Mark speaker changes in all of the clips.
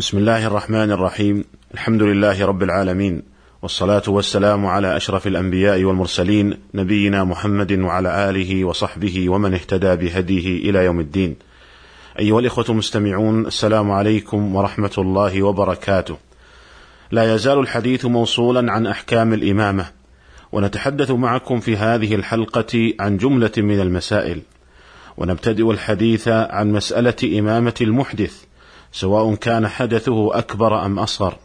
Speaker 1: بسم الله الرحمن الرحيم. الحمد لله رب العالمين. والصلاة والسلام على أشرف الأنبياء والمرسلين نبينا محمد وعلى آله وصحبه ومن اهتدى بهديه إلى يوم الدين. أيها الإخوة المستمعون السلام عليكم ورحمة الله وبركاته. لا يزال الحديث موصولا عن أحكام الإمامة. ونتحدث معكم في هذه الحلقة عن جملة من المسائل. ونبتدئ الحديث عن مسألة إمامة المحدث. سواء كان حدثه أكبر أم أصغر.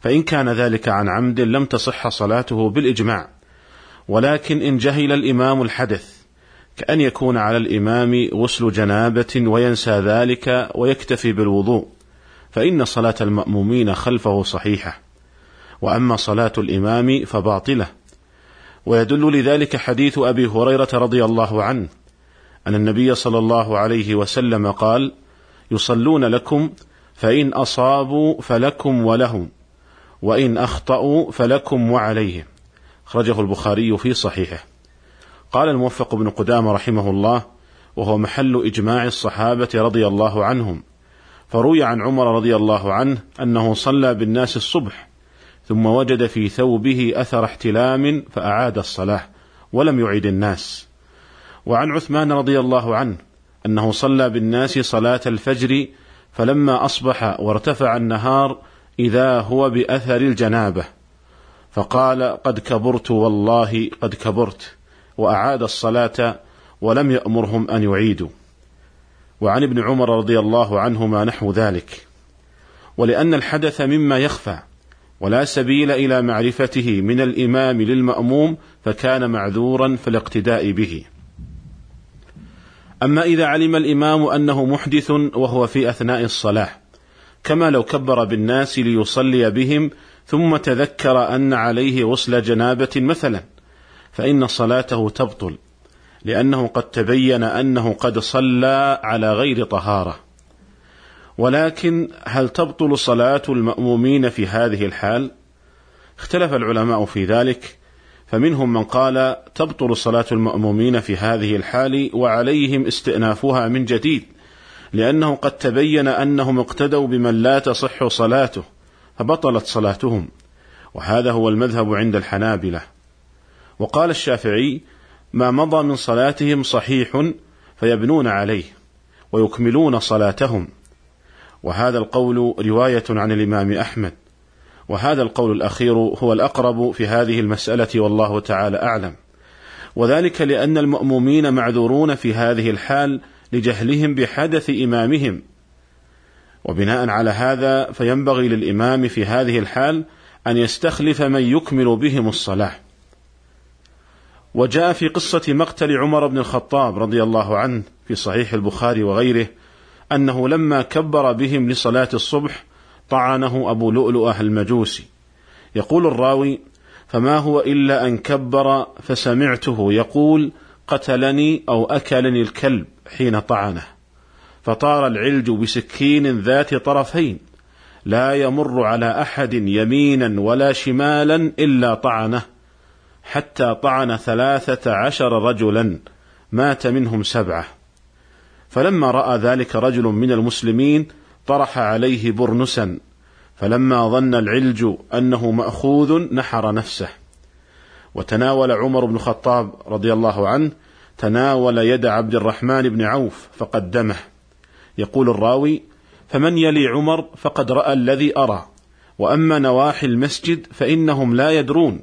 Speaker 1: فإن كان ذلك عن عمد لم تصح صلاته بالإجماع. ولكن إن جهل الإمام الحدث كأن يكون على الإمام غسل جنابة وينسى ذلك ويكتفي بالوضوء. فإن صلاة المأمومين خلفه صحيحة. وأما صلاة الإمام فباطلة. ويدل لذلك حديث أبي هريرة رضي الله عنه أن النبي صلى الله عليه وسلم قال يصلون لكم فإن أصابوا فلكم ولهم وإن أخطأوا فلكم وعليهم. أخرجه البخاري في صحيحه. قال الموفق بن قدامة رحمه الله وهو محل إجماع الصحابة رضي الله عنهم فروي عن عمر رضي الله عنه أنه صلى بالناس الصبح ثم وجد في ثوبه أثر احتلام فأعاد الصلاة ولم يعد الناس. وعن عثمان رضي الله عنه أنه صلى بالناس صلاة الفجر فلما أصبح وارتفع النهار إذا هو بأثر الجنابة. فقال قد كبرت والله قد كبرت. وأعاد الصلاة ولم يأمرهم أن يعيدوا. وعن ابن عمر رضي الله عنهما نحو ذلك. ولأن الحدث مما يخفى ولا سبيل إلى معرفته من الإمام للمأموم فكان معذورا في الاقتداء به. أما إذا علم الإمام أنه محدث وهو في أثناء الصلاة كما لو كبر بالناس ليصلي بهم ثم تذكر أن عليه غسل جنابة مثلا فإن صلاته تبطل لأنه قد تبين أنه قد صلى على غير طهارة ولكن هل تبطل صلاة المأمومين في هذه الحال؟ اختلف العلماء في ذلك فمنهم من قال تبطل صلاة المأمومين في هذه الحال وعليهم استئنافها من جديد لأنه قد تبين أنهم اقتدوا بمن لا تصح صلاته فبطلت صلاتهم وهذا هو المذهب عند الحنابلة. وقال الشافعي ما مضى من صلاتهم صحيح فيبنون عليه ويكملون صلاتهم وهذا القول رواية عن الإمام أحمد. وهذا القول الأخير هو الأقرب في هذه المسألة والله تعالى أعلم. وذلك لأن المأمومين معذورون في هذه الحال لجهلهم بحدث إمامهم. وبناء على هذا فينبغي للإمام في هذه الحال أن يستخلف من يكمل بهم الصلاة. وجاء في قصة مقتل عمر بن الخطاب رضي الله عنه في صحيح البخاري وغيره أنه لما كبر بهم لصلاة الصبح طعنه أبو لؤلؤة المجوسي. يقول الراوي فما هو إلا أن كبر فسمعته يقول قتلني أو أكلني الكلب حين طعنه. فطار العلج بسكين ذات طرفين. لا يمر على أحد يمينا ولا شمالا إلا طعنه. حتى طعن ثلاثة عشر رجلا مات منهم سبعة. فلما رأى ذلك رجل من المسلمين طرح عليه برنسا فلما ظن العلج أنه مأخوذ نحر نفسه. وتناول عمر بن الخطاب رضي الله عنه تناول يد عبد الرحمن بن عوف فقدمه. يقول الراوي فمن يلي عمر فقد رأى الذي أرى وأما نواحي المسجد فإنهم لا يدرون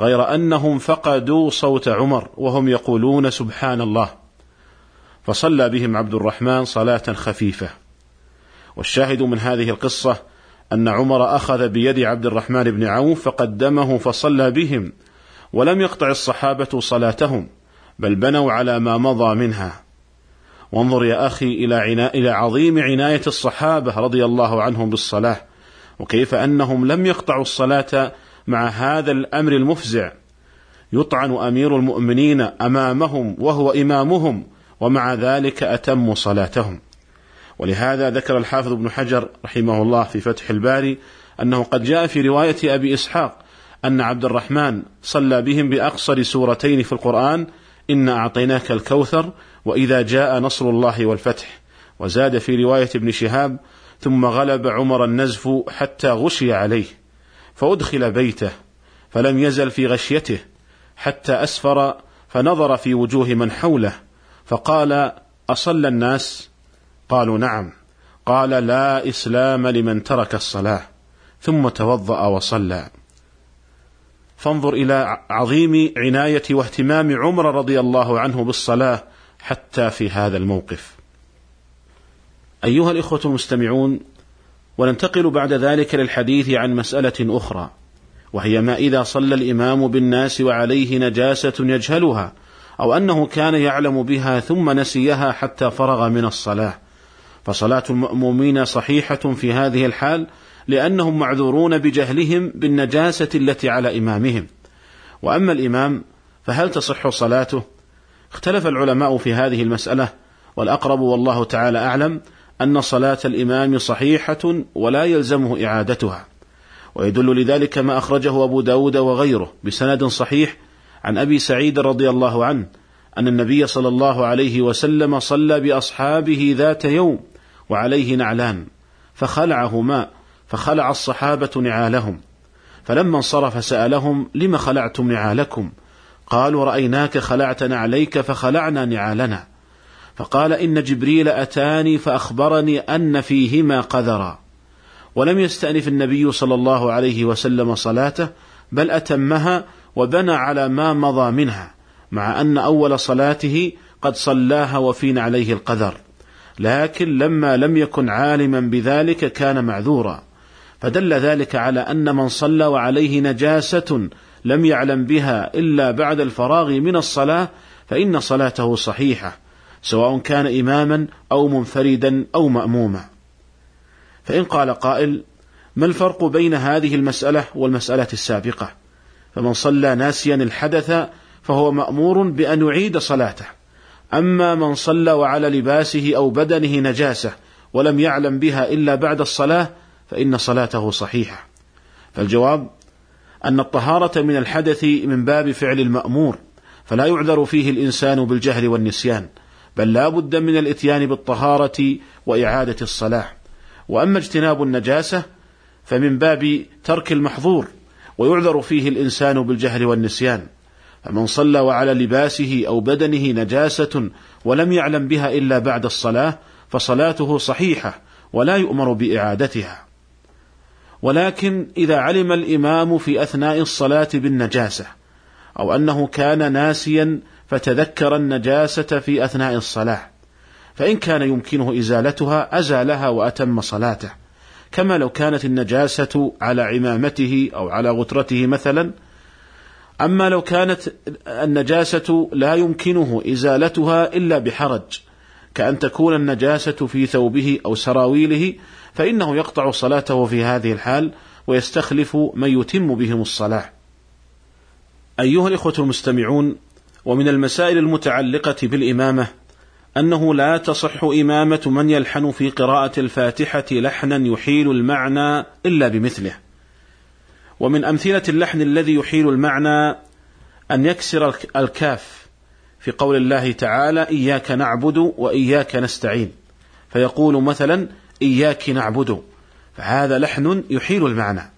Speaker 1: غير أنهم فقدوا صوت عمر وهم يقولون سبحان الله. فصلى بهم عبد الرحمن صلاة خفيفة. والشاهد من هذه القصة أن عمر أخذ بيد عبد الرحمن بن عوف فقدمه فصلى بهم ولم يقطع الصحابة صلاتهم بل بنوا على ما مضى منها. وانظر يا أخي إلى, عنا إلى عظيم عناية الصحابة رضي الله عنهم بالصلاة وكيف أنهم لم يقطعوا الصلاة مع هذا الأمر المفزع. يطعن أمير المؤمنين أمامهم وهو إمامهم ومع ذلك أتموا صلاتهم. ولهذا ذكر الحافظ ابن حجر رحمه الله في فتح الباري أنه قد جاء في رواية أبي إسحاق أن عبد الرحمن صلى بهم بأقصر سورتين في القرآن انا أعطيناك الكوثر وإذا جاء نصر الله والفتح وزاد في رواية ابن شهاب ثم غلب عمر النزف حتى غشي عليه فأدخل بيته فلم يزل في غشيته حتى أسفر فنظر في وجوه من حوله فقال أصلى الناس؟ قالوا نعم. قال لا إسلام لمن ترك الصلاة. ثم توضأ وصلى. فانظر إلى عظيم عناية واهتمام عمر رضي الله عنه بالصلاة حتى في هذا الموقف. أيها الإخوة المستمعون وننتقل بعد ذلك للحديث عن مسألة أخرى وهي ما إذا صلى الإمام بالناس وعليه نجاسة يجهلها أو أنه كان يعلم بها ثم نسيها حتى فرغ من الصلاة. فصلاة المأمومين صحيحة في هذه الحال لأنهم معذورون بجهلهم بالنجاسة التي على إمامهم. وأما الإمام فهل تصح صلاته؟ اختلف العلماء في هذه المسألة والأقرب والله تعالى أعلم أن صلاة الإمام صحيحة ولا يلزمه إعادتها. ويدل لذلك ما أخرجه أبو داود وغيره بسند صحيح عن أبي سعيد رضي الله عنه أن النبي صلى الله عليه وسلم صلى بأصحابه ذات يوم وعليه نعلان فخلعهما فخلع الصحابة نعالهم. فلما انصرف سألهم لم خلعتم نعالكم؟ قالوا رأيناك خلعت نعليك فخلعنا نعالنا. فقال إن جبريل أتاني فأخبرني أن فيهما قذرا. ولم يستأنف النبي صلى الله عليه وسلم صلاته بل أتمها وبنى على ما مضى منها مع أن أول صلاته قد صلاها وفين عليه القذر لكن لما لم يكن عالما بذلك كان معذورا. فدل ذلك على أن من صلى وعليه نجاسة لم يعلم بها إلا بعد الفراغ من الصلاة فإن صلاته صحيحة سواء كان إماما أو منفردا أو مأموما. فإن قال قائل ما الفرق بين هذه المسألة والمسألة السابقة؟ فمن صلى ناسيا الحدث فهو مأمور بأن يعيد صلاته. أما من صلى وعلى لباسه أو بدنه نجاسة ولم يعلم بها إلا بعد الصلاة فإن صلاته صحيحة. فالجواب أن الطهارة من الحدث من باب فعل المأمور فلا يعذر فيه الإنسان بالجهل والنسيان بل لا بد من الإتيان بالطهارة وإعادة الصلاة. وأما اجتناب النجاسة فمن باب ترك المحظور ويعذر فيه الإنسان بالجهل والنسيان. فمن صلى وعلى لباسه أو بدنه نجاسة ولم يعلم بها إلا بعد الصلاة فصلاته صحيحة ولا يؤمر بإعادتها. ولكن إذا علم الإمام في أثناء الصلاة بالنجاسة أو أنه كان ناسيا فتذكر النجاسة في أثناء الصلاة فإن كان يمكنه إزالتها أزالها وأتم صلاته. كما لو كانت النجاسة على عمامته أو على غترته مثلا أما لو كانت النجاسة لا يمكنه إزالتها إلا بحرج كأن تكون النجاسة في ثوبه أو سراويله فإنه يقطع صلاته في هذه الحال ويستخلف من يتم بهم الصلاة. أيها الإخوة المستمعون، ومن المسائل المتعلقة بالإمامة أنه لا تصح إمامة من يلحن في قراءة الفاتحة لحنا يحيل المعنى إلا بمثله. ومن أمثلة اللحن الذي يحيل المعنى أن يكسر الكاف في قول الله تعالى: إياك نعبد وإياك نستعين. فيقول مثلا: إياك نعبد. فهذا لحن يحيل المعنى.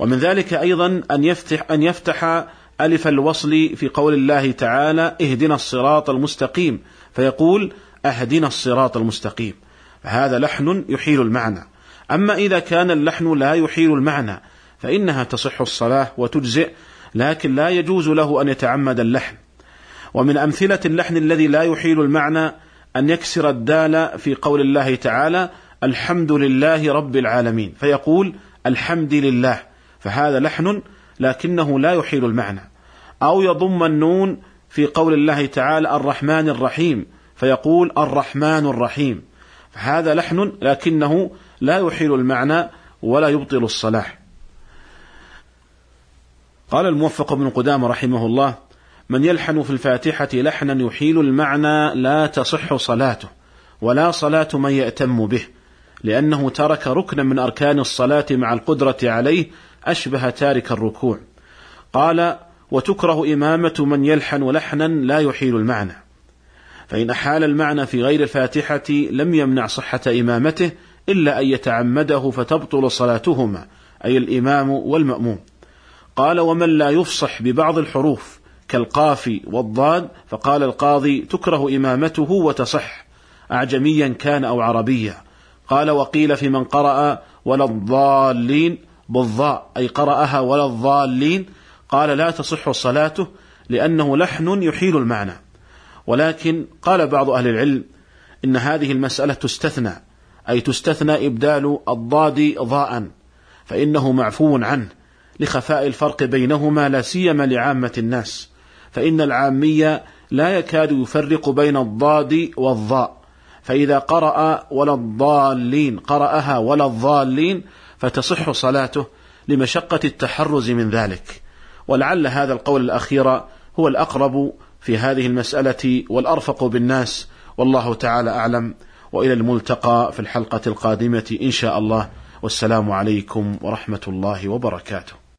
Speaker 1: ومن ذلك أيضا أن يفتح أن يفتح ألف الوصل في قول الله تعالى اهدنا الصراط المستقيم. فيقول أهدنا الصراط المستقيم. فهذا لحن يحيل المعنى. أما إذا كان اللحن لا يحيل المعنى فإنها تصح الصلاة وتجزئ لكن لا يجوز له أن يتعمد اللحن. ومن أمثلة اللحن الذي لا يحيل المعنى أن يكسر الدال في قول الله تعالى الحمد لله رب العالمين. فيقول الحمد لله. فهذا لحن لكنه لا يحيل المعنى. أو يضم النون في قول الله تعالى الرحمن الرحيم. فيقول الرحمن الرحيم. فهذا لحن لكنه لا يحيل المعنى ولا يبطل الصلاة قال الموفق بن قدامة رحمه الله من يلحن في الفاتحة لحنا يحيل المعنى لا تصح صلاته ولا صلاة من يأتم به لأنه ترك ركنا من أركان الصلاة مع القدرة عليه أشبه تارك الركوع. قال وتكره إمامة من يلحن لحنا لا يحيل المعنى فإن أحال المعنى في غير الفاتحة لم يمنع صحة إمامته إلا أن يتعمده فتبطل صلاتهما أي الإمام والمأموم. قال ومن لا يفصح ببعض الحروف كالقاف والضاد فقال القاضي تكره إمامته وتصح. أعجميا كان أو عربيا. قال وقيل في من قرأ ولا الضالين بالضاء أي قرأها ولا الضالين. قال لا تصح صلاته لأنه لحن يحيل المعنى. ولكن قال بعض أهل العلم إن هذه المسألة تستثنى أي تستثنى إبدال الضاد ضاء فإنه معفو عنه. لخفاء الفرق بينهما لا سيما لعامة الناس. فإن العامية لا يكاد يفرق بين الضاد والضاء. فإذا قرأ ولا الضالين قرأها ولا الضالين فتصح صلاته لمشقة التحرز من ذلك. ولعل هذا القول الأخير هو الأقرب في هذه المسألة والأرفق بالناس. والله تعالى أعلم. وإلى الملتقى في الحلقة القادمة إن شاء الله. والسلام عليكم ورحمة الله وبركاته.